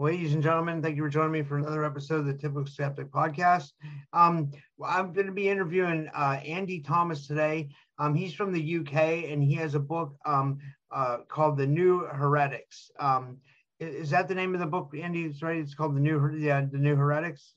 Ladies and gentlemen, thank you for joining me for another episode of the Typical Skeptic podcast. Um, I'm going to be interviewing uh, Andy Thomas today. Um, he's from the UK and he has a book um, uh, called The New Heretics. Um, is that the name of the book, Andy? It's right. It's called The New yeah, The New Heretics.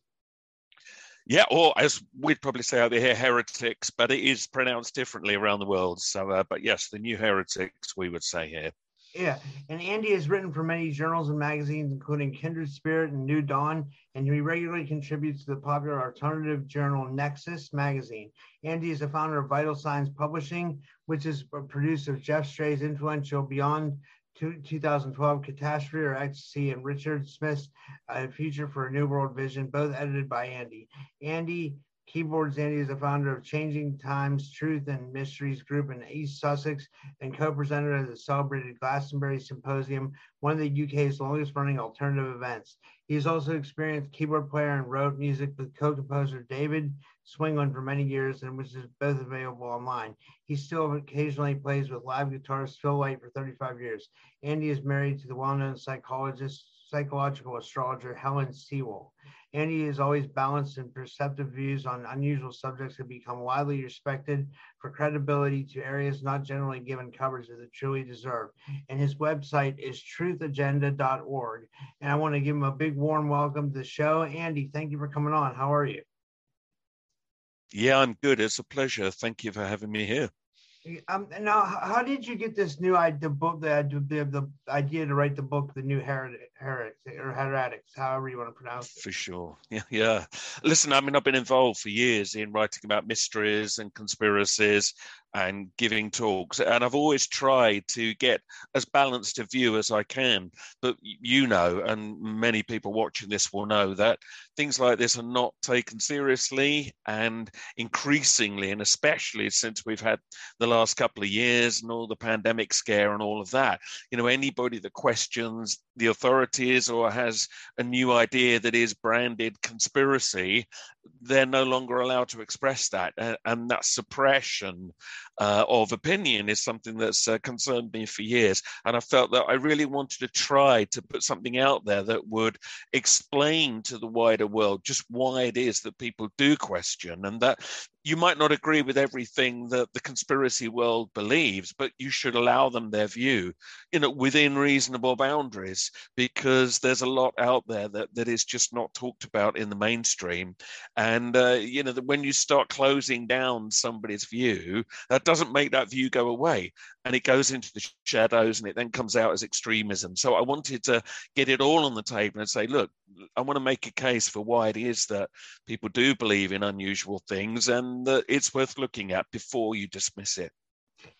Yeah, or as we'd probably say over here, heretics, but it is pronounced differently around the world. So, uh, but yes, the new heretics, we would say here. Yeah, and Andy has written for many journals and magazines, including Kindred Spirit and New Dawn, and he regularly contributes to the popular alternative journal Nexus magazine. Andy is the founder of Vital Signs Publishing, which is a producer of Geoff Stray's influential Beyond 2012 Catastrophe or Ecstasy and Richard Smith's uh, Future for a New World Vision, both edited by Andy. Andy Keyboards Andy is the founder of Changing Times Truth and Mysteries Group in East Sussex and co-presenter of the celebrated Glastonbury Symposium, one of the UK's longest running alternative events. He is also experienced keyboard player and wrote music with co-composer David Swingland for many years, and which is both available online. He still occasionally plays with live guitarist Phil White for 35 years. Andy is married to the well-known psychologist, psychological astrologer Helen Sewell. Andy is always balanced and perceptive views on unusual subjects have become widely respected for credibility to areas not generally given coverage that they truly deserve. And his website is truthagenda.org. And I want to give him a big warm welcome to the show. Andy, thank you for coming on. How are you? Yeah, I'm good. It's a pleasure. Thank you for having me here. Um, now, how did you get this new idea, the book, the, the, the idea to write the book, The New Heretics, or Heretics, however you want to pronounce it? For sure. Yeah, yeah. Listen, I mean, I've been involved for years in writing about mysteries and conspiracies and giving talks. And I've always tried to get as balanced a view as I can. But you know, and many people watching this will know that things like this are not taken seriously. And increasingly, and especially since we've had the last couple of years and all the pandemic scare and all of that, you know, anybody that questions the authorities or has a new idea that is branded conspiracy they're no longer allowed to express that. And, that suppression uh, of opinion is something that's uh, concerned me for years. And I felt that I really wanted to try to put something out there that would explain to the wider world just why it is that people do question and that you might not agree with everything that the conspiracy world believes, but you should allow them their view, you know, within reasonable boundaries, because there's a lot out there that, that is just not talked about in the mainstream. And, uh, you know, when you start closing down somebody's view, that doesn't make that view go away. And it goes into the shadows and it then comes out as extremism. So I wanted to get it all on the table and say, look, I want to make a case for why it is that people do believe in unusual things and that it's worth looking at before you dismiss it.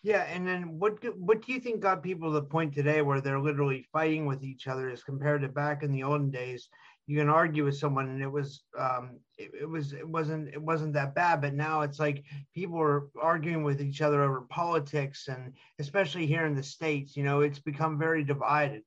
Yeah, and then what what do you think got people to the point today where they're literally fighting with each other as compared to back in the olden days? You can argue with someone, and it was um, it, it was it wasn't it wasn't that bad, but now it's like people are arguing with each other over politics, and especially here in the states, you know, it's become very divided.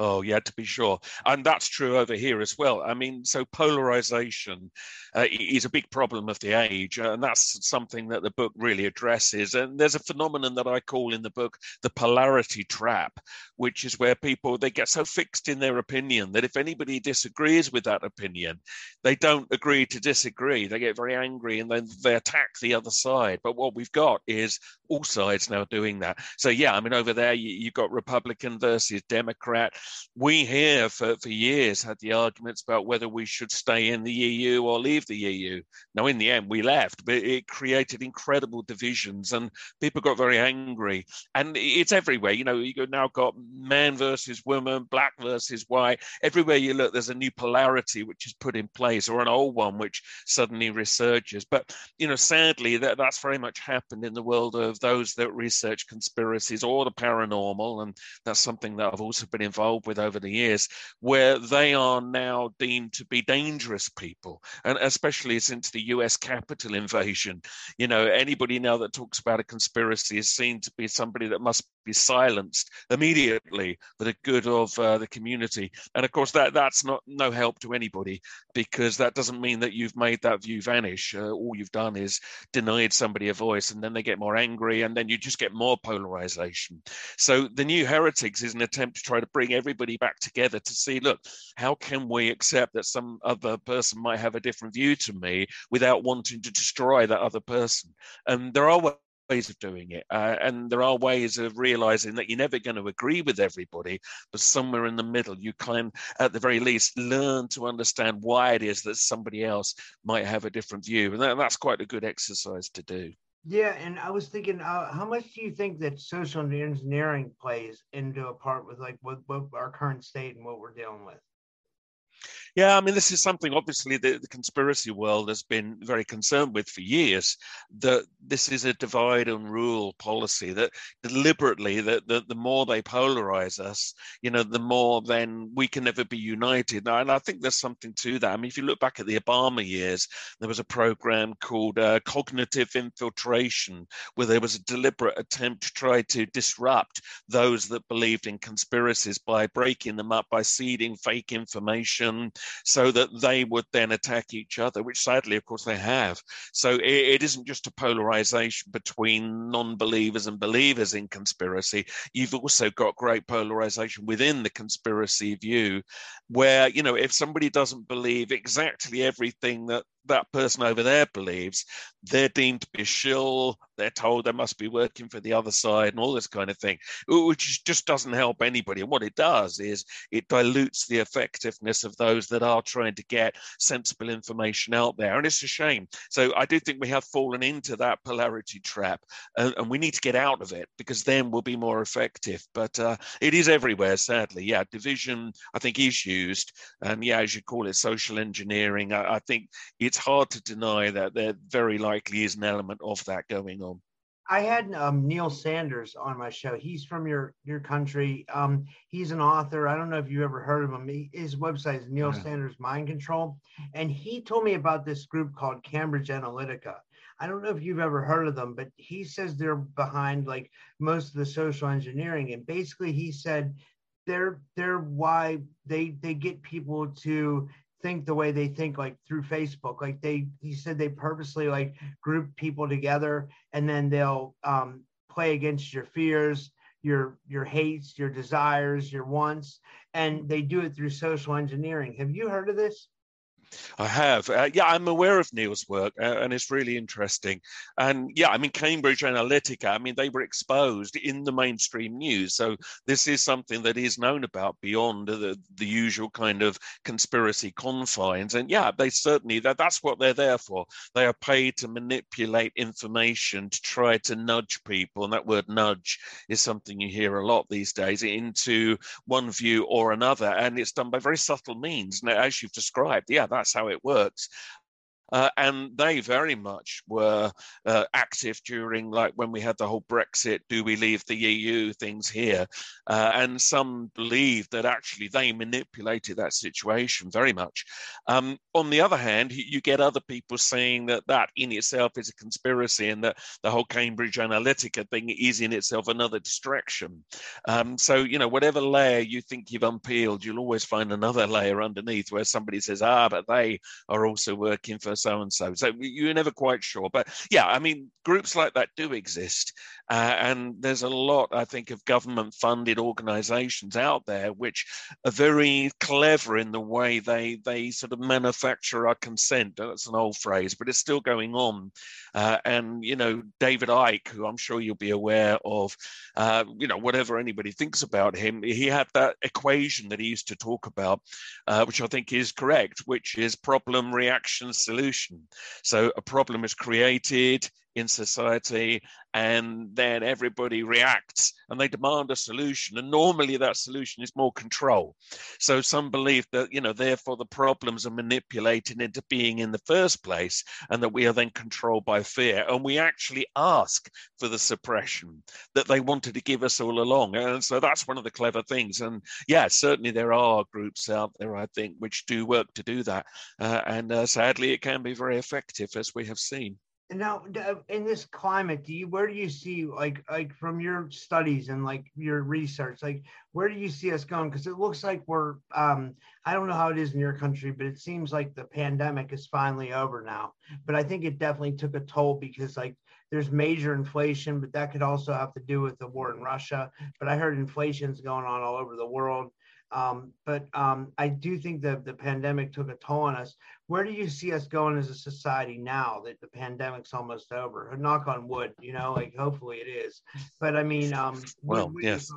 Oh, yeah, to be sure. And that's true over here as well. I mean, so polarization uh, is a big problem of the age. And that's something that the book really addresses. And there's a phenomenon that I call in the book the polarity trap, which is where people, they get so fixed in their opinion that if anybody disagrees with that opinion, they don't agree to disagree. They get very angry and then they attack the other side. But what we've got is all sides now doing that. So, yeah, I mean, over there, you, you've got Republican versus Democrat we here for, for years had the arguments about whether we should stay in the EU or leave the EU. Now, in the end, we left, but it created incredible divisions and people got very angry. And it's everywhere. You know, you've now got man versus woman, black versus white. Everywhere you look, there's a new polarity which is put in place or an old one which suddenly resurges. But, you know, sadly, that, that's very much happened in the world of those that research conspiracies or the paranormal. And that's something that I've also been involved with over the years, where they are now deemed to be dangerous people, and especially since the U.S. Capitol invasion. You know, anybody now that talks about a conspiracy is seen to be somebody that must be silenced immediately for the good of uh, the community. And of course, that that's not no help to anybody because that doesn't mean that you've made that view vanish. Uh, all you've done is denied somebody a voice, and then they get more angry, and then you just get more polarization. So the new heretics is an attempt to try to bring everybody back together to see, look, how can we accept that some other person might have a different view to me without wanting to destroy that other person? And there are ways of doing it. Uh, and there are ways of realizing that you're never going to agree with everybody, but somewhere in the middle, you can, at the very least, learn to understand why it is that somebody else might have a different view. And that, that's quite a good exercise to do. Yeah, and I was thinking, uh, how much do you think that social engineering plays into a part with like what, what our current state and what we're dealing with? Yeah, I mean, this is something obviously the, the, conspiracy world has been very concerned with for years. That this is a divide and rule policy that deliberately that the, the more they polarize us, you know, the more then we can never be united. And I think there's something to that. I mean, if you look back at the Obama years, there was a program called uh, Cognitive Infiltration, where there was a deliberate attempt to try to disrupt those that believed in conspiracies by breaking them up, by seeding fake information, so that they would then attack each other, which sadly, of course, they have. So it, it isn't just a polarization between non believers and believers in conspiracy. You've also got great polarization within the conspiracy view, where, you know, if somebody doesn't believe exactly everything that that person over there believes, they're deemed to be a shill. They're told they must be working for the other side and all this kind of thing, which just doesn't help anybody. And what it does is it dilutes the effectiveness of those that are trying to get sensible information out there. And it's a shame. So I do think we have fallen into that polarity trap and, and we need to get out of it because then we'll be more effective. But uh, it is everywhere, sadly. Yeah, division, I think, is used. And yeah, as you call it, social engineering, I, I think it's it's hard to deny that there very likely is an element of that going on. I had um, Neil Sanders on my show. He's from your your country. Um, he's an author. I don't know if you ever heard of him. He, his website is Neil yeah. Sanders Mind Control, and he told me about this group called Cambridge Analytica. I don't know if you've ever heard of them, but he says they're behind like most of the social engineering, and basically he said they're they're why they they get people to think the way they think like through facebook like they he said they purposely like group people together and then they'll um, play against your fears your your hates your desires your wants and they do it through social engineering. Have you heard of this I have. Uh, yeah, I'm aware of Neil's work, uh, and it's really interesting. And yeah, I mean, Cambridge Analytica, I mean, they were exposed in the mainstream news. So this is something that is known about beyond the, the usual kind of conspiracy confines. And yeah, they certainly, that, that's what they're there for. They are paid to manipulate information to try to nudge people. And that word nudge is something you hear a lot these days into one view or another. And it's done by very subtle means. Now, as you've described, yeah, that's how it works. Uh, and they very much were uh, active during, like when we had the whole Brexit, do we leave the EU things here? Uh, and some believe that actually they manipulated that situation very much. Um, on the other hand, you get other people saying that that in itself is a conspiracy and that the whole Cambridge Analytica thing is in itself another distraction. Um, so, you know, whatever layer you think you've unpeeled, you'll always find another layer underneath where somebody says, ah, but they are also working for so and so. So you're never quite sure. But yeah, I mean, groups like that do exist. Uh, and there's a lot, I think, of government funded organizations out there which are very clever in the way they, they sort of manufacture our consent. That's an old phrase, but it's still going on. Uh, and, you know, David Icke, who I'm sure you'll be aware of, uh, you know, whatever anybody thinks about him, he had that equation that he used to talk about, uh, which I think is correct, which is problem, reaction, solution. So a problem is created, in society and then everybody reacts and they demand a solution. And normally that solution is more control. So some believe that you know therefore the problems are manipulated into being in the first place and that we are then controlled by fear. And we actually ask for the suppression that they wanted to give us all along. And so that's one of the clever things. And yeah certainly there are groups out there i think which do work to do that. Uh, and uh, sadly it can be very effective as we have seen now in this climate do you where do you see like like from your studies and like your research like where do you see us going? Because it looks like we're um i don't know how it is in your country but it seems like the pandemic is finally over now. But i think it definitely took a toll because like there's major inflation but that could also have to do with the war in russia. But i heard inflation's going on all over the world. Um, but um, I do think that the pandemic took a toll on us. Where do you see us going as a society now that the pandemic's almost over? Knock on wood, you know, like hopefully it is. But I mean, um, well, yes.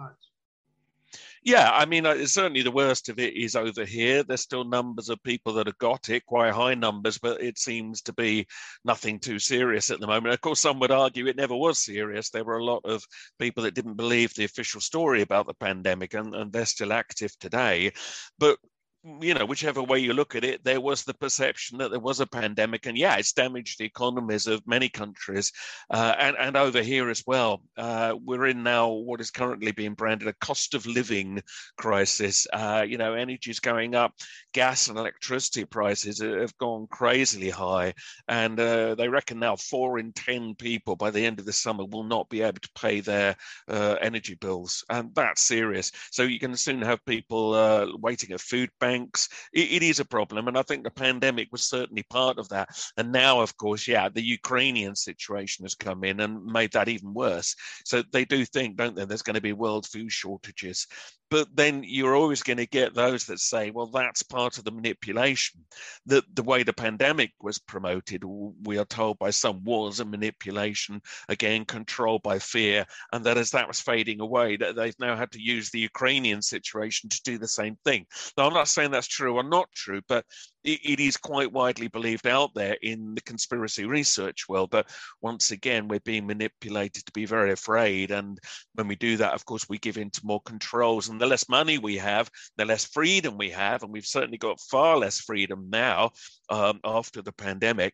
Yeah, I mean, uh, certainly the worst of it is over here. There's still numbers of people that have got it, quite high numbers, but it seems to be nothing too serious at the moment. Of course, some would argue it never was serious. There were a lot of people that didn't believe the official story about the pandemic, and, and they're still active today. But you know, whichever way you look at it, there was the perception that there was a pandemic, and yeah, it's damaged the economies of many countries, uh, and and over here as well. Uh, we're in now what is currently being branded a cost of living crisis. Uh, you know, energy is going up, gas and electricity prices have gone crazily high, and uh, they reckon now four in ten people by the end of the summer will not be able to pay their uh, energy bills, and that's serious. So you can soon have people uh, waiting at food banks banks. It, it is a problem, and I think the pandemic was certainly part of that. And now, of course, yeah, the Ukrainian situation has come in and made that even worse. So they do think, don't they, there's going to be world food shortages but then you're always going to get those that say, well, that's part of the manipulation. That the way the pandemic was promoted, we are told by some, was a manipulation, again, controlled by fear. And that as that was fading away, that they've now had to use the Ukrainian situation to do the same thing. Now, I'm not saying that's true or not true, but it, it is quite widely believed out there in the conspiracy research world. But once again, we're being manipulated to be very afraid. And when we do that, of course, we give in to more controls. And the less money we have, the less freedom we have. And we've certainly got far less freedom now um, after the pandemic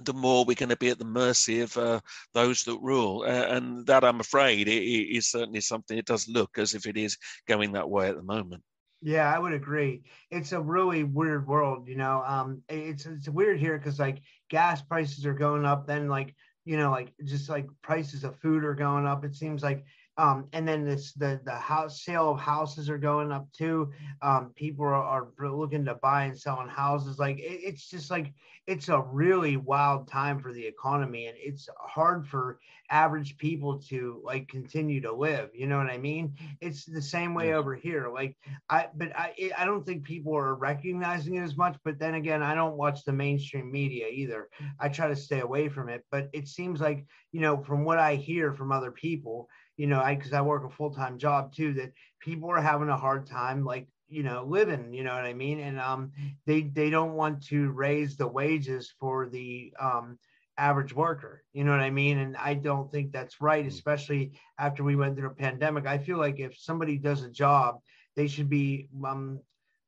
the more we're going to be at the mercy of uh, those that rule. Uh, and that, I'm afraid, is certainly something it does look as if it is going that way at the moment. Yeah, I would agree. It's a really weird world, you know. Um, it's it's weird here because like gas prices are going up, then like you know, like just like prices of food are going up. It seems like um, and then this the the house sale of houses are going up too. Um, people are, are looking to buy and selling houses. Like it, it's just like it's a really wild time for the economy, and it's hard for average people to like continue to live. You know what I mean? It's the same way over here. Like I, but I I don't think people are recognizing it as much. But then again, I don't watch the mainstream media either. I try to stay away from it. But it seems like you know from what I hear from other people you know, I because I work a full time job too, that people are having a hard time like you know living you know what i mean? And um they they don't want to raise the wages for the um average worker you know what i mean? And i don't think that's right mm. especially after we went through a pandemic. I feel like if somebody does a job they should be um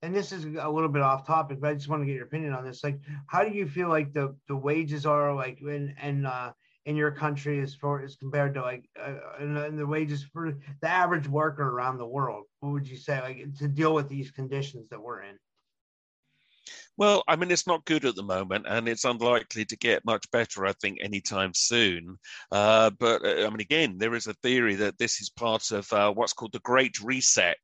and this is a little bit off topic but i just want to get your opinion on this. Like how do you feel like the the wages are like and and uh in your country as far as compared to like uh, and, and the wages for the average worker around the world what would you say like to deal with these conditions that we're in well, I mean, it's not good at the moment, and it's unlikely to get much better, I think, anytime soon. Uh, but uh, I mean, again, there is a theory that this is part of uh, what's called the Great Reset,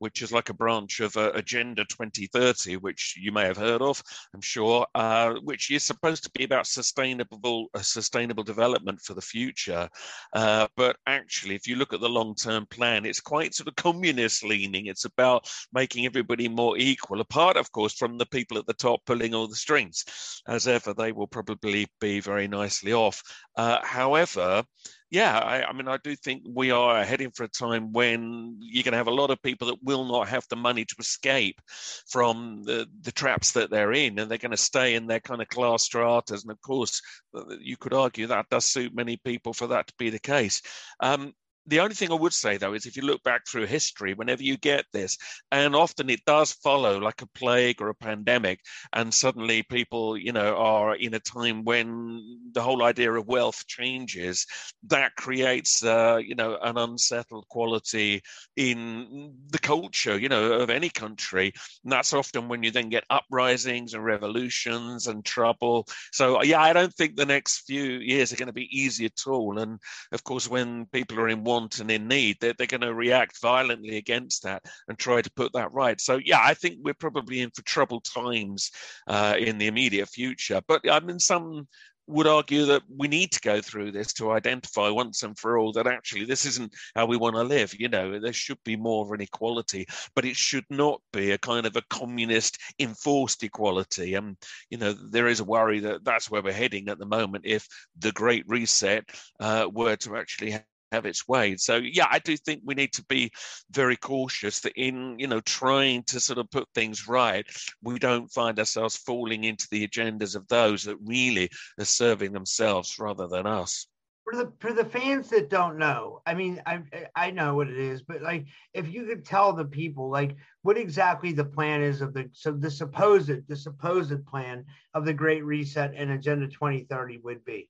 which is like a branch of uh, Agenda 2030, which you may have heard of, I'm sure, uh, which is supposed to be about sustainable uh, sustainable development for the future. Uh, but actually, if you look at the long-term plan, it's quite sort of communist leaning. It's about making everybody more equal, apart, of course, from the people at the top pulling all the strings. As ever, they will probably be very nicely off. Uh, however, yeah, I, I, mean, I do think we are heading for a time when you're going to have a lot of people that will not have the money to escape from the, the traps that they're in, and they're going to stay in their kind of class stratas. And of course, uh, you could argue that does suit many people for that to be the case. Um, the only thing I would say though is if you look back through history, whenever you get this, and often it does follow like a plague or a pandemic, and suddenly people, you know, are in a time when the whole idea of wealth changes, that creates, uh, you know, an unsettled quality in the culture, you know, of any country. And that's often when you then get uprisings and revolutions and trouble. So yeah, I don't think the next few years are going to be easy at all. And of course, when people are in want and in need, they're, they're going to react violently against that and try to put that right. So, yeah, I think we're probably in for troubled times uh, in the immediate future. But I mean, some would argue that we need to go through this to identify once and for all that actually this isn't how we want to live. You know, there should be more of an equality, but it should not be a kind of a communist enforced equality. And, you know, there is a worry that that's where we're heading at the moment if the Great Reset uh, were to actually have its way. So yeah, I do think we need to be very cautious that in you know trying to sort of put things right, we don't find ourselves falling into the agendas of those that really are serving themselves rather than us. For the for the fans that don't know, I mean, I I know what it is, but like if you could tell the people like what exactly the plan is of the so the supposed the supposed plan of the Great Reset and Agenda 2030 would be.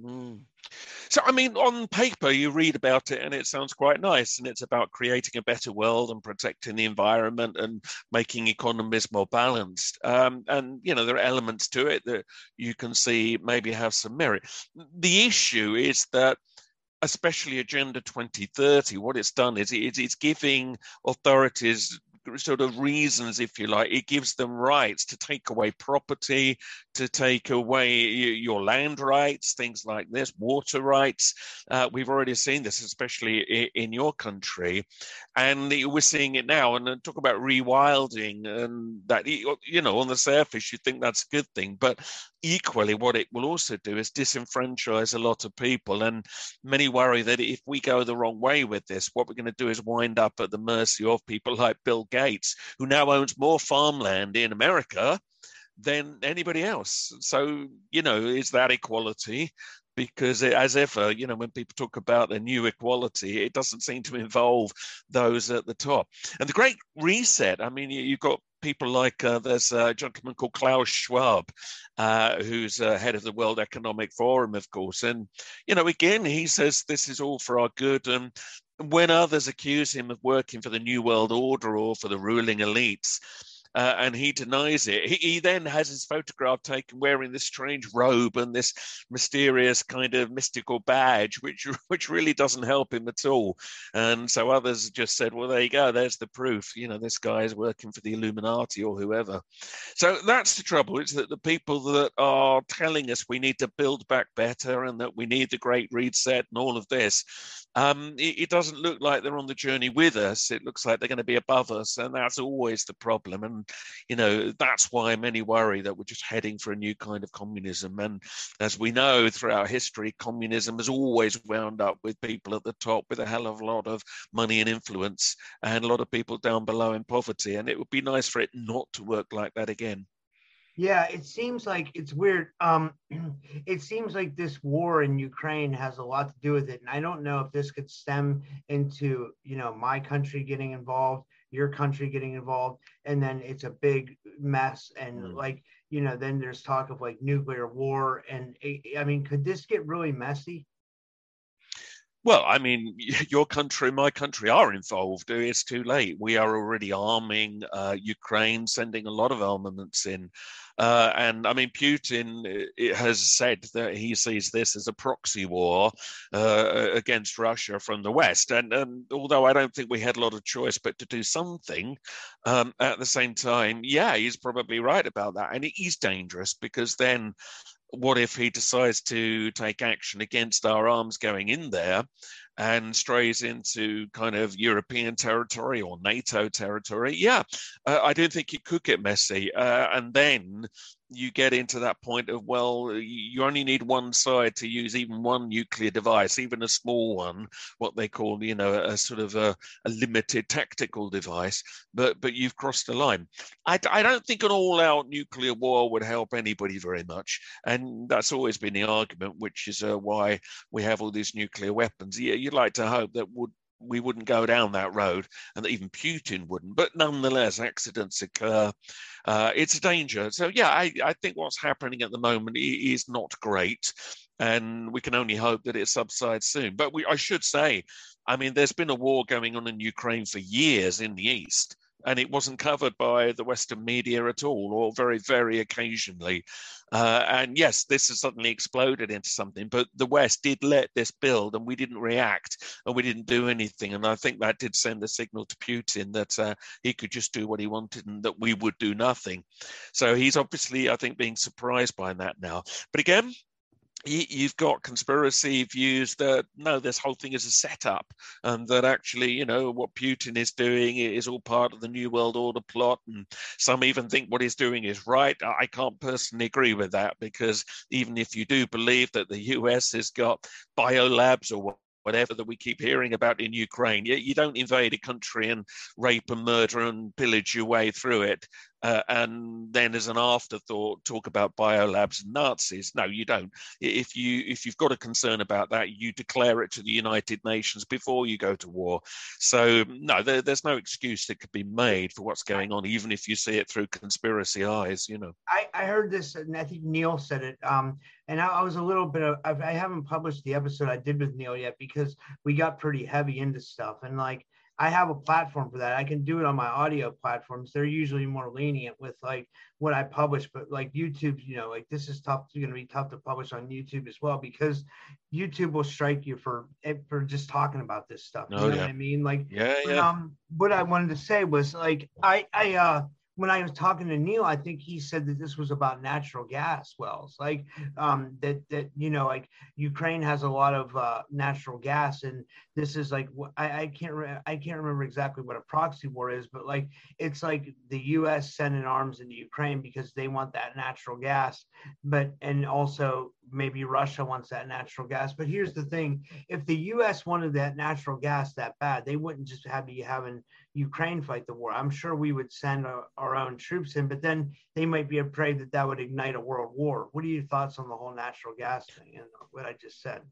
Mm. So, I mean, on paper, you read about it and it sounds quite nice. And it's about creating a better world and protecting the environment and making economies more balanced. Um, and, you know, there are elements to it that you can see maybe have some merit. The issue is that especially Agenda 2030, what it's done is it's giving authorities sort of reasons, if you like. It gives them rights to take away property, to take away your land rights, things like this, water rights. Uh, we've already seen this, especially in your country, and we're seeing it now. And talk about rewilding, and that you know, on the surface, you think that's a good thing, but equally, what it will also do is disenfranchise a lot of people. And many worry that if we go the wrong way with this, what we're going to do is wind up at the mercy of people like Bill Gates, who now owns more farmland in America than anybody else. So, you know, is that equality? Because as ever, you know, when people talk about a new equality, it doesn't seem to involve those at the top. And the Great Reset, I mean, you've got people like uh, there's a gentleman called Klaus Schwab, uh, who's uh, head of the World Economic Forum, of course. And, you know, again, he says this is all for our good. And when others accuse him of working for the New World Order or for the ruling elites, uh, and he denies it. He, he, then has his photograph taken wearing this strange robe and this mysterious kind of mystical badge, which which really doesn't help him at all. And so others just said, "Well, there you go. There's the proof. You know, this guy is working for the Illuminati or whoever." So that's the trouble. It's that the people that are telling us we need to build back better and that we need the Great Reset and all of this, um, it, it doesn't look like they're on the journey with us. It looks like they're going to be above us, and that's always the problem. And you know that's why many worry that we're just heading for a new kind of communism. And as we know throughout history, communism has always wound up with people at the top with a hell of a lot of money and influence, and a lot of people down below in poverty. And it would be nice for it not to work like that again. Yeah, it seems like it's weird. Um, it seems like this war in Ukraine has a lot to do with it, and I don't know if this could stem into you know my country getting involved, your country getting involved, and then it's a big mess. And mm. like you know, then there's talk of like nuclear war, and I mean, could this get really messy? Well, I mean, your country, my country are involved. It's too late. We are already arming uh, Ukraine, sending a lot of armaments in. Uh, and I mean, Putin has said that he sees this as a proxy war uh, against Russia from the West. And, and, although I don't think we had a lot of choice but to do something, um, at the same time, yeah, he's probably right about that. And it is dangerous because then what if he decides to take action against our arms going in there and strays into kind of European territory or NATO territory? Yeah, uh, I don't think it could get messy. Uh, and then you get into that point of well you only need one side to use even one nuclear device even a small one what they call you know a, sort of a, a, limited tactical device but but you've crossed the line. I, I don't think an all-out nuclear war would help anybody very much and that's always been the argument which is uh, why we have all these nuclear weapons. Yeah you'd like to hope that would we wouldn't go down that road and even Putin wouldn't. But nonetheless, accidents occur. Uh, it's a danger. So, yeah, I, I think what's happening at the moment is not great. And we can only hope that it subsides soon. But we, I should say, I mean, there's been a war going on in Ukraine for years in the East and it wasn't covered by the Western media at all, or very, very occasionally. Uh, and yes, this has suddenly exploded into something, but the West did let this build, and we didn't react, and we didn't do anything. And I think that did send the signal to Putin that uh, he could just do what he wanted, and that we would do nothing. So he's obviously, I think, being surprised by that now. But again, you've got conspiracy views that no, this whole thing is a setup, and that actually, you know, what Putin is doing is all part of the New World Order plot. And some even think what he's doing is right. I can't personally agree with that because even if you do believe that the US has got biolabs or whatever that we keep hearing about in Ukraine. You, you, don't invade a country and rape and murder and pillage your way through it uh, and then as an afterthought talk about biolabs and Nazis. No, you don't. If you if you've got a concern about that, you declare it to the United Nations before you go to war. So no, there, there's no excuse that could be made for what's going on, even if you see it through conspiracy eyes. You know. I, I heard this, and I think Neil said it. Um, and I, I was a little bit of I haven't published the episode I did with Neil yet because we got pretty heavy into stuff and like I have a platform for that. I can do it on my audio platforms. They're usually more lenient with like what I publish, but like YouTube, you know, like this is tough. It's going to be tough to publish on YouTube as well because YouTube will strike you for eh, for just talking about this stuff. You oh, know yeah. what I mean? Like, yeah, yeah. Um, what I wanted to say was like I I uh when I was talking to Neil, I think he said that this was about natural gas wells, like um, that that you know, like Ukraine has a lot of uh, natural gas, and this is like I, I can't re- I can't remember exactly what a proxy war is, but like it's like the U.S. sending arms into Ukraine because they want that natural gas, but and also maybe Russia wants that natural gas. But here's the thing: if the U.S. wanted that natural gas that bad, they wouldn't just have you having Ukraine fight the war. I'm sure we would send our, our own troops in, but then they might be afraid that that would ignite a world war. What are your thoughts on the whole natural gas thing and what I just said?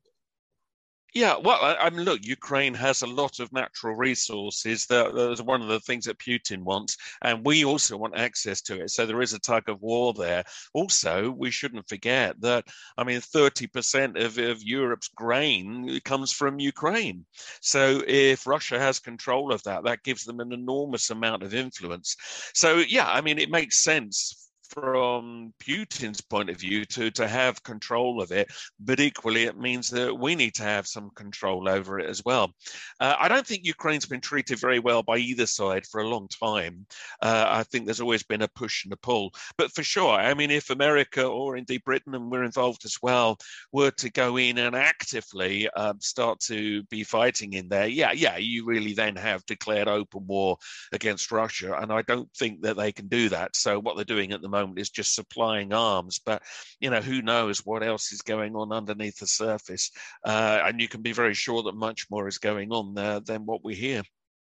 Yeah, well, I mean, look, Ukraine has a lot of natural resources. That's one of the things that Putin wants, and we also want access to it. So there is a tug of war there. Also, we shouldn't forget that, I mean, 30% of, of Europe's grain comes from Ukraine. So if Russia has control of that, that gives them an enormous amount of influence. So, yeah, I mean, it makes sense from Putin's point of view to, to have control of it, but equally it means that we need to have some control over it as well. Uh, I don't think Ukraine's been treated very well by either side for a long time. Uh, I think there's always been a push and a pull, but for sure, I mean, if America or indeed Britain, and we're involved as well, were to go in and actively um, start to be fighting in there, yeah, yeah, you really then have declared open war against Russia, and I don't think that they can do that. So what they're doing at the moment moment is just supplying arms, but you know who knows what else is going on underneath the surface, uh, and you can be very sure that much more is going on there than what we hear.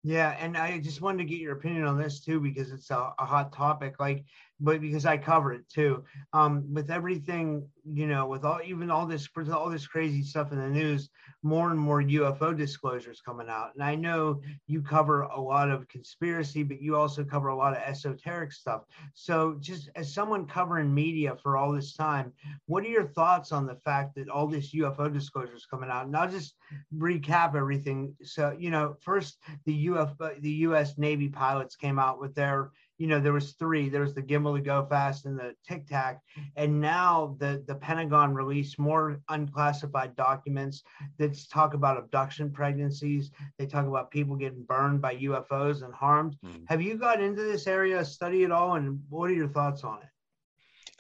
Yeah, and I just wanted to get your opinion on this too because it's a, a hot topic. Like, but because I cover it too. Um, with everything, you know, with all even all this all this crazy stuff in the news, more and more UFO disclosures coming out. And I know you cover a lot of conspiracy, but you also cover a lot of esoteric stuff. So just as someone covering media for all this time, what are your thoughts on the fact that all this UFO disclosures coming out? And I'll just recap everything. So, you know, first the UFO, the US Navy pilots came out with their you know there was three there was the gimbal to go fast and the tic tac and now the the pentagon released more unclassified documents that talk about abduction pregnancies they talk about people getting burned by ufos and harmed mm. have you got into this area study at all and what are your thoughts on it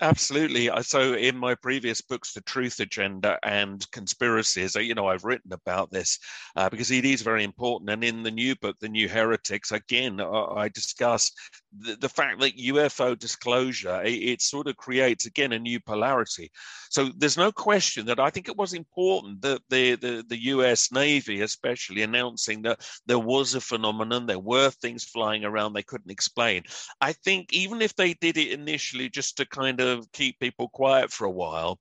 Absolutely. So, in my previous books, The Truth Agenda and Conspiracies, you know, I've written about this uh, because it is very important. And in the new book, The New Heretics, again, I discuss the, the fact that UFO disclosure, it, it, sort of creates again a new polarity. So there's no question that I think it was important that the, the, the US Navy, especially, announcing that there was a phenomenon, there were things flying around they couldn't explain. I think even if they did it initially just to kind of keep people quiet for a while,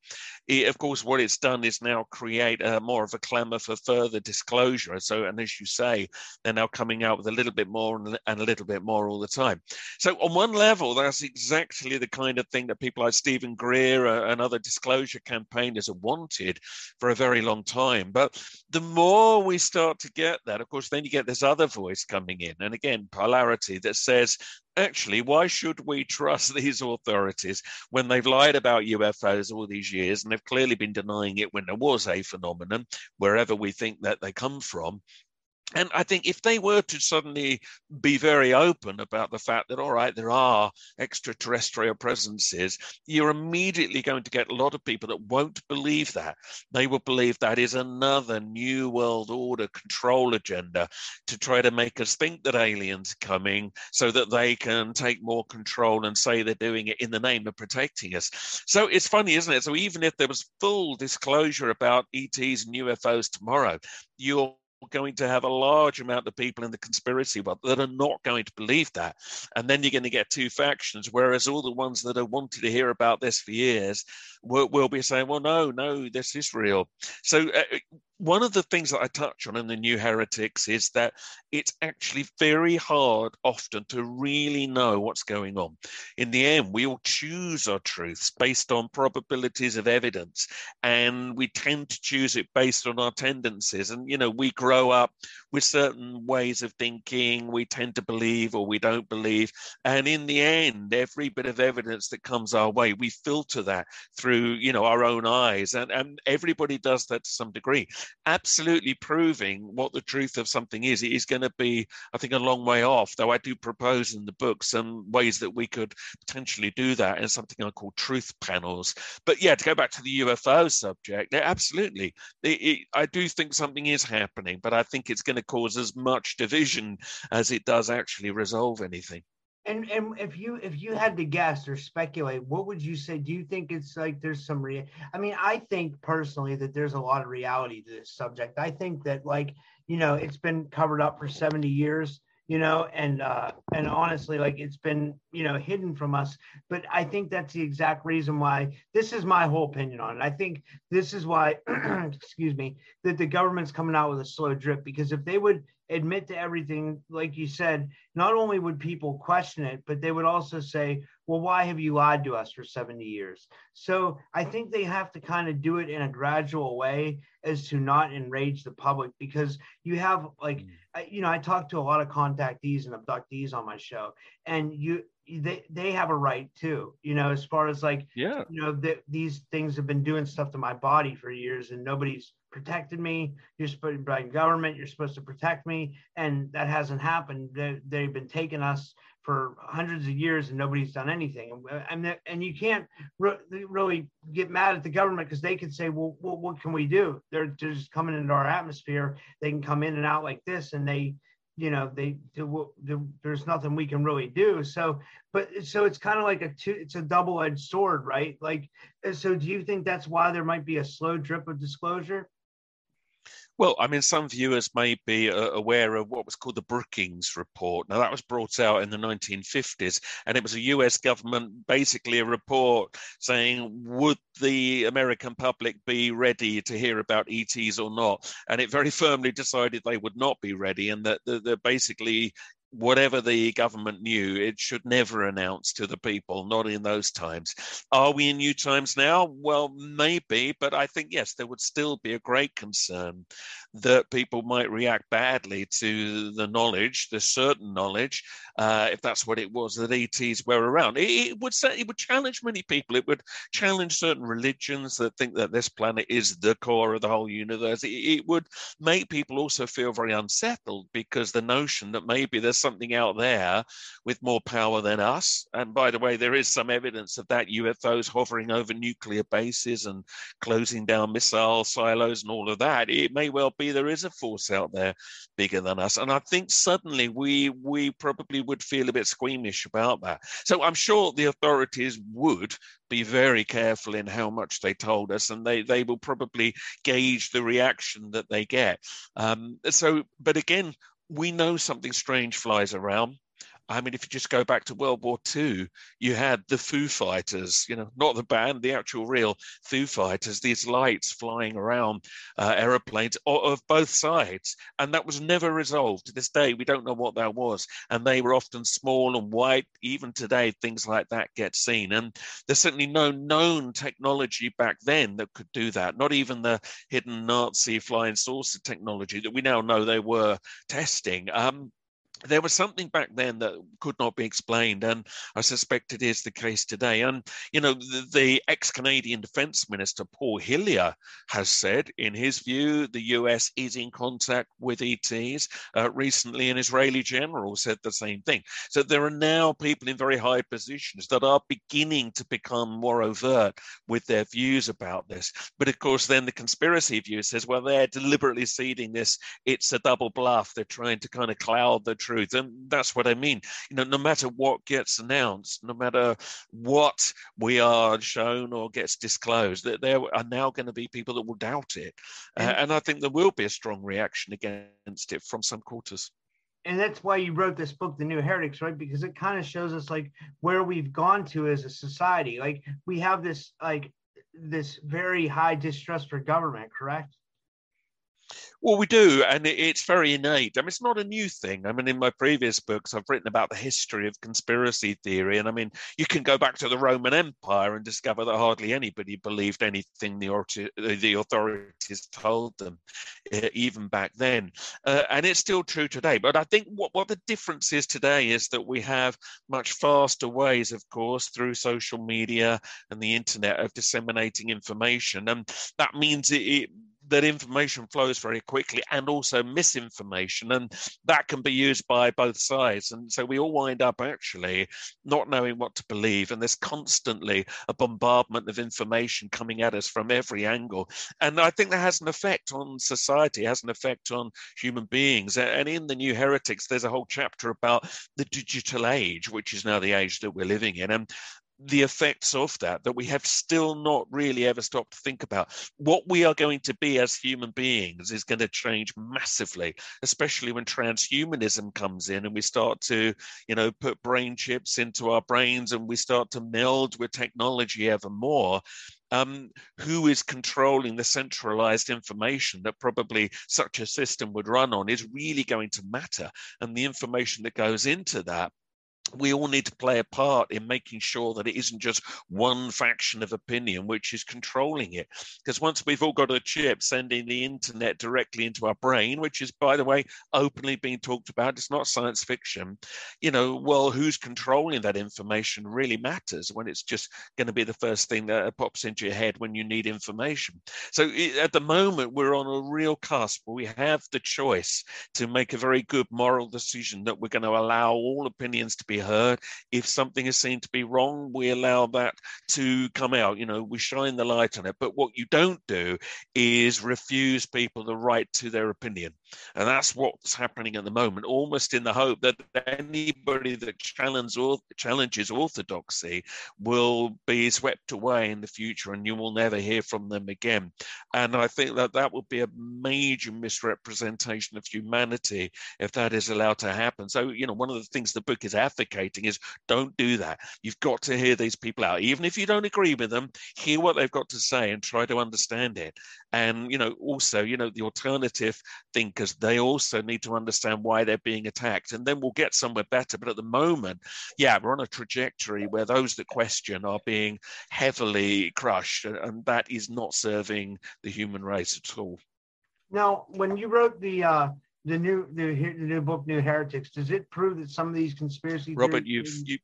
it, of course, what it's done is now create a, more of a clamor for further disclosure. So, and as you say, they're now coming out with a little bit more and, and a little bit more all the time. So, on one level, that's exactly the kind of thing that people like Steven Greer uh, and other disclosure campaigners have wanted for a very long time. But the more we start to get that, of course, then you get this other voice coming in. And again, polarity that says, actually, why should we trust these authorities when they've lied about UFOs all these years and they've clearly been denying it when there was a phenomenon, wherever we think that they come from? And I think if they were to suddenly be very open about the fact that, all right, there are extraterrestrial presences, you're immediately going to get a lot of people that won't believe that. They will believe that is another new world order control agenda to try to make us think that aliens are coming so that they can take more control and say they're doing it in the name of protecting us. So it's funny, isn't it? So even if there was full disclosure about ETs and UFOs tomorrow, you're going to have a large amount of people in the conspiracy world that are not going to believe that. And then you're going to get two factions, whereas all the ones that have wanted to hear about this for years will, will be saying, well, no, no, this is real. So uh, one of the things that I touch on in the New Heretics is that it's actually very hard often to really know what's going on. In the end, we all choose our truths based on probabilities of evidence, and we tend to choose it based on our tendencies. And, you know, we grow up with certain ways of thinking, we tend to believe or we don't believe. And in the end, every bit of evidence that comes our way, we filter that through, you know, our own eyes. And, and everybody does that to some degree absolutely proving what the truth of something is, it is going to be, I think, a long way off. Though I do propose in the book some ways that we could potentially do that in something I call truth panels. But yeah, to go back to the UFO subject, absolutely, it, it, I do think something is happening, but I think it's going to cause as much division as it does actually resolve anything. And and if you if you had to guess or speculate, what would you say? Do you think it's like there's some real? I mean, I think personally that there's a lot of reality to this subject. I think that like you know it's been covered up for 70 years you know and uh and honestly like it's been you know hidden from us but i think that's the exact reason why this is my whole opinion on it i think this is why excuse me that the government's coming out with a slow drip because if they would admit to everything like you said not only would people question it but they would also say well why have you lied to us for 70 years so i think they have to kind of do it in a gradual way as to not enrage the public because you have like mm. I, you know i talk to a lot of contactees and abductees on my show and you they they have a right too you know as far as like yeah you know that these things have been doing stuff to my body for years and nobody's protected me you're supposed by government you're supposed to protect me and that hasn't happened they, they've been taking us for hundreds of years and nobody's done anything. And, uh, and you can't re- really get mad at the government because they can say, well, well, what can we do? They're just coming into our atmosphere. They can come in and out like this and they, you know, they do, there's nothing we can really do. So, but so it's kind of like a two, it's a double edged sword, right? Like, so do you think that's why there might be a slow drip of disclosure? Well, I mean, some viewers may be uh, aware of what was called the Brookings Report. Now, that was brought out in the 1950s, and it was a US government, basically a report saying, would the American public be ready to hear about ETs or not? And it very firmly decided they would not be ready, and that, that, that basically whatever the government knew, it should never announce to the people, not in those times. Are we in new times now? Well, maybe, but I think, yes, there would still be a great concern that people might react badly to the knowledge, the certain knowledge, uh, if that's what it was, that ETs were around. It, it would it would challenge many people. It would challenge certain religions that think that this planet is the core of the whole universe. It, it would make people also feel very unsettled because the notion that maybe there's something out there with more power than us. And by the way, there is some evidence of that UFOs hovering over nuclear bases and closing down missile silos and all of that. It may well be there is a force out there bigger than us. And I think suddenly we we probably would feel a bit squeamish about that. So I'm sure the authorities would be very careful in how much they told us, and they they will probably gauge the reaction that they get. Um, so, but again, we know something strange flies around. I mean, if you just go back to World War II, you had the Foo Fighters, you know, not the band, the actual real Foo Fighters, these lights flying around uh, aeroplanes of both sides. And that was never resolved. To this day, we don't know what that was. And they were often small and white. Even today, things like that get seen. And there's certainly no known technology back then that could do that, not even the hidden Nazi flying saucer technology that we now know they were testing. Um, there was something back then that could not be explained, and I suspect it is the case today. And you know, the, the ex-Canadian Defence Minister Paul Hellyer has said, in his view, the US is in contact with ETs. Uh, recently, an Israeli general said the same thing. So there are now people in very high positions that are beginning to become more overt with their views about this. But of course, then the conspiracy view says, well, they're deliberately seeding this. It's a double bluff. They're trying to kind of cloud the truth truth. And that's what I mean. You know, no matter what gets announced, no matter what we are shown or gets disclosed, that there are now going to be people that will doubt it. Uh, and, uh, and I think there will be a strong reaction against it from some quarters and that's why you wrote this book the new heretics right because it kind of shows us like where we've gone to as a society like we have this like this very high distrust for government correct well, we do, and it's very innate. I mean, it's not a new thing. I mean, in my previous books, I've written about the history of conspiracy theory, and I mean, you can go back to the Roman Empire and discover that hardly anybody believed anything the, the authorities told them, even back then. Uh, and it's still true today. But I think what, what the difference is today is that we have much faster ways, of course, through social media and the internet of disseminating information. And that means it, it that information flows very quickly and also misinformation and that can be used by both sides. And so we all wind up actually not knowing what to believe and there's constantly a bombardment of information coming at us from every angle. And i think that has an effect on society has an effect on human beings. And in the new heretics there's a whole chapter about the digital age which is now the age that we're living in. And the effects of that that we have still not really ever stopped to think about. What we are going to be as human beings is going to change massively, especially when transhumanism comes in and we start to, you know, put brain chips into our brains and we start to meld with technology ever more. Um, who is controlling the centralized information that probably such a system would run on is really going to matter. And the information that goes into that we all need to play a part in making sure that it isn't just one faction of opinion which is controlling it. Because once we've all got a chip sending the internet directly into our brain, which is, by the way, openly being talked about, it's not science fiction, you know, well, who's controlling that information really matters when it's just going to be the first thing that pops into your head when you need information. So at the moment, we're on a real cusp we have the choice to make a very good moral decision that we're going to allow all opinions to be heard. If something is seen to be wrong, we allow that to come out. You know, we shine the light on it. But what you don't do is refuse people the right to their opinion. And that's what's happening at the moment, almost in the hope that anybody that challenges orthodoxy will be swept away in the future and you will never hear from them again. And I think that that would be a major misrepresentation of humanity if that is allowed to happen. So, you know, one of the things the book is advocating is don't do that. You've got to hear these people out. Even if you don't agree with them, hear what they've got to say and try to understand it. And, you know, also, you know, the alternative thinkers, they also need to understand why they're being attacked. And then we'll get somewhere better. But at the moment, yeah, we're on a trajectory where those that question are being heavily crushed. And that is not serving the human race at all. Now, when you wrote the uh, the new the, the new book, New Heretics, does it prove that some of these conspiracy Robert, you've you,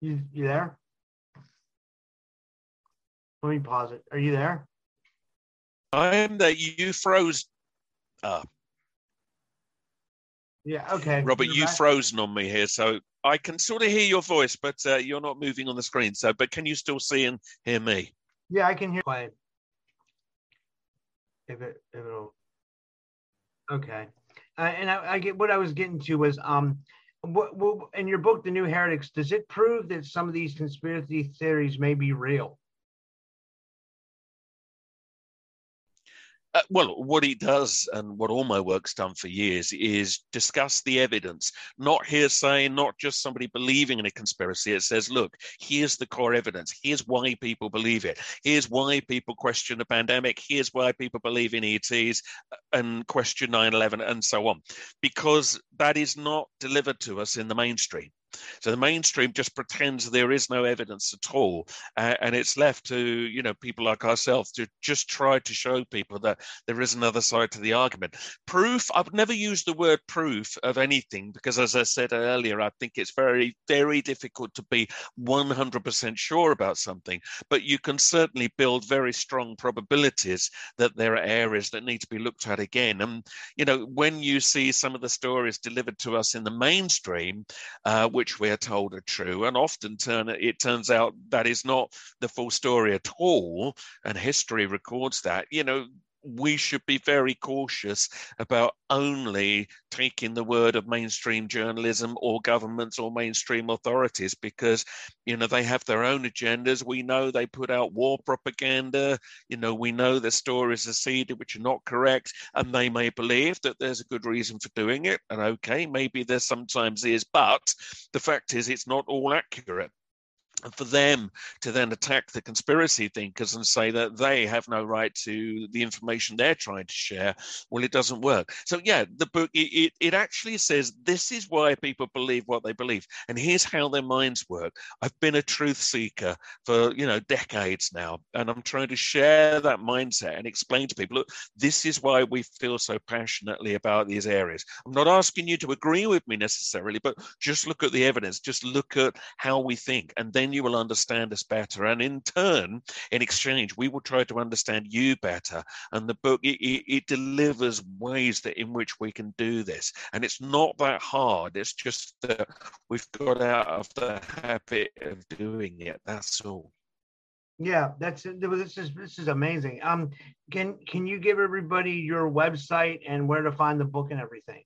you you there? Let me pause it. Are you there? I am that you froze. Uh, Yeah. Okay. Robert, you frozen on me here, so I can sort of hear your voice, but uh, you're not moving on the screen. So, but can you still see and hear me? Yeah, I can hear. Quiet. If it, if it'll. Okay. Uh, and I, I, get what I was getting to was um, what, what in your book, The New Heretics, does it prove that some of these conspiracy theories may be real? Uh, well, what he does, and what all my work's done for years, is discuss the evidence, not hearsay, not just somebody believing in a conspiracy. It says, look, here's the core evidence. Here's why people believe it. Here's why people question the pandemic. Here's why people believe in ETs uh, and question 9 11 and so on. Because that is not delivered to us in the mainstream. So the mainstream just pretends there is no evidence at all, uh, and it's left to you know people like ourselves to just try to show people that there is another side to the argument. Proof. I've never used the word proof of anything because, as I said earlier, I think it's very very difficult to be 100% sure about something, but you can certainly build very strong probabilities that there are areas that need to be looked at again. And you know when you see some of the stories delivered to us in the mainstream, uh, which which we are told are true, and often turn it turns out that is not the full story at all, and history records that. You know, we should be very cautious about only taking the word of mainstream journalism or governments or mainstream authorities because you know they have their own agendas. We know they put out war propaganda. You know we know the stories are seeded which are not correct and they may believe that there's a good reason for doing it and okay maybe there sometimes is but the fact is it's not all accurate and for them to then attack the conspiracy thinkers and say that they have no right to the information they're trying to share, well, it doesn't work. So, yeah, the book, it, it actually says this is why people believe what they believe. And here's how their minds work. I've been a truth seeker for, you know, decades now. And I'm trying to share that mindset and explain to people, look, this is why we feel so passionately about these areas. I'm not asking you to agree with me necessarily, but just look at the evidence, just look at how we think. And then you will understand us better. And in turn, in exchange, we will try to understand you better. And the book, it, it, delivers ways that in which we can do this. And it's not that hard. It's just that we've got out of the habit of doing it. That's all. Yeah, that's this is this is amazing. Um, can can you give everybody your website and where to find the book and everything?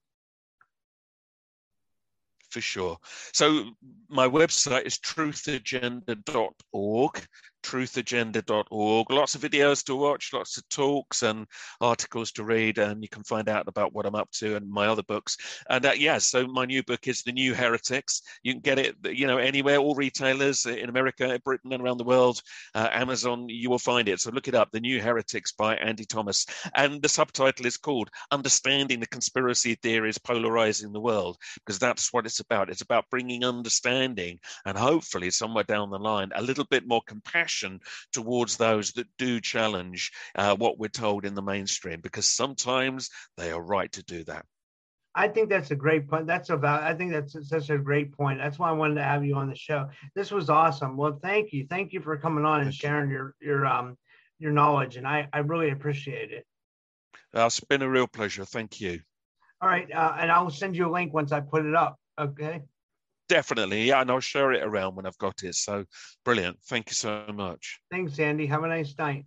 For sure. So my website is truthagenda.org truthagenda.org. Lots of videos to watch, lots of talks and articles to read, and you can find out about what I'm up to and my other books. And uh, yeah, so my new book is The New Heretics. You can get it, you know, anywhere, all retailers in America, Britain, and around the world. Uh, Amazon, you will find it. So look it up, The New Heretics by Andy Thomas. And the subtitle is called Understanding the Conspiracy Theories Polarizing the World, because that's what it's about. It's about bringing understanding and hopefully somewhere down the line a little bit more compassion towards those that do challenge uh, what we're told in the mainstream, because sometimes they are right to do that. I think that's a great point. That's about. I think that's such a great point. That's why I wanted to have you on the show. This was awesome. Well, thank you, thank you for coming on and sharing your your um your knowledge, and I I really appreciate it. Uh, it's been a real pleasure. Thank you. All right, uh, and I'll send you a link once I put it up. Okay definitely. Yeah, and I'll share it around when I've got it. So brilliant. Thank you so much. Thanks, Andy. Have a nice night.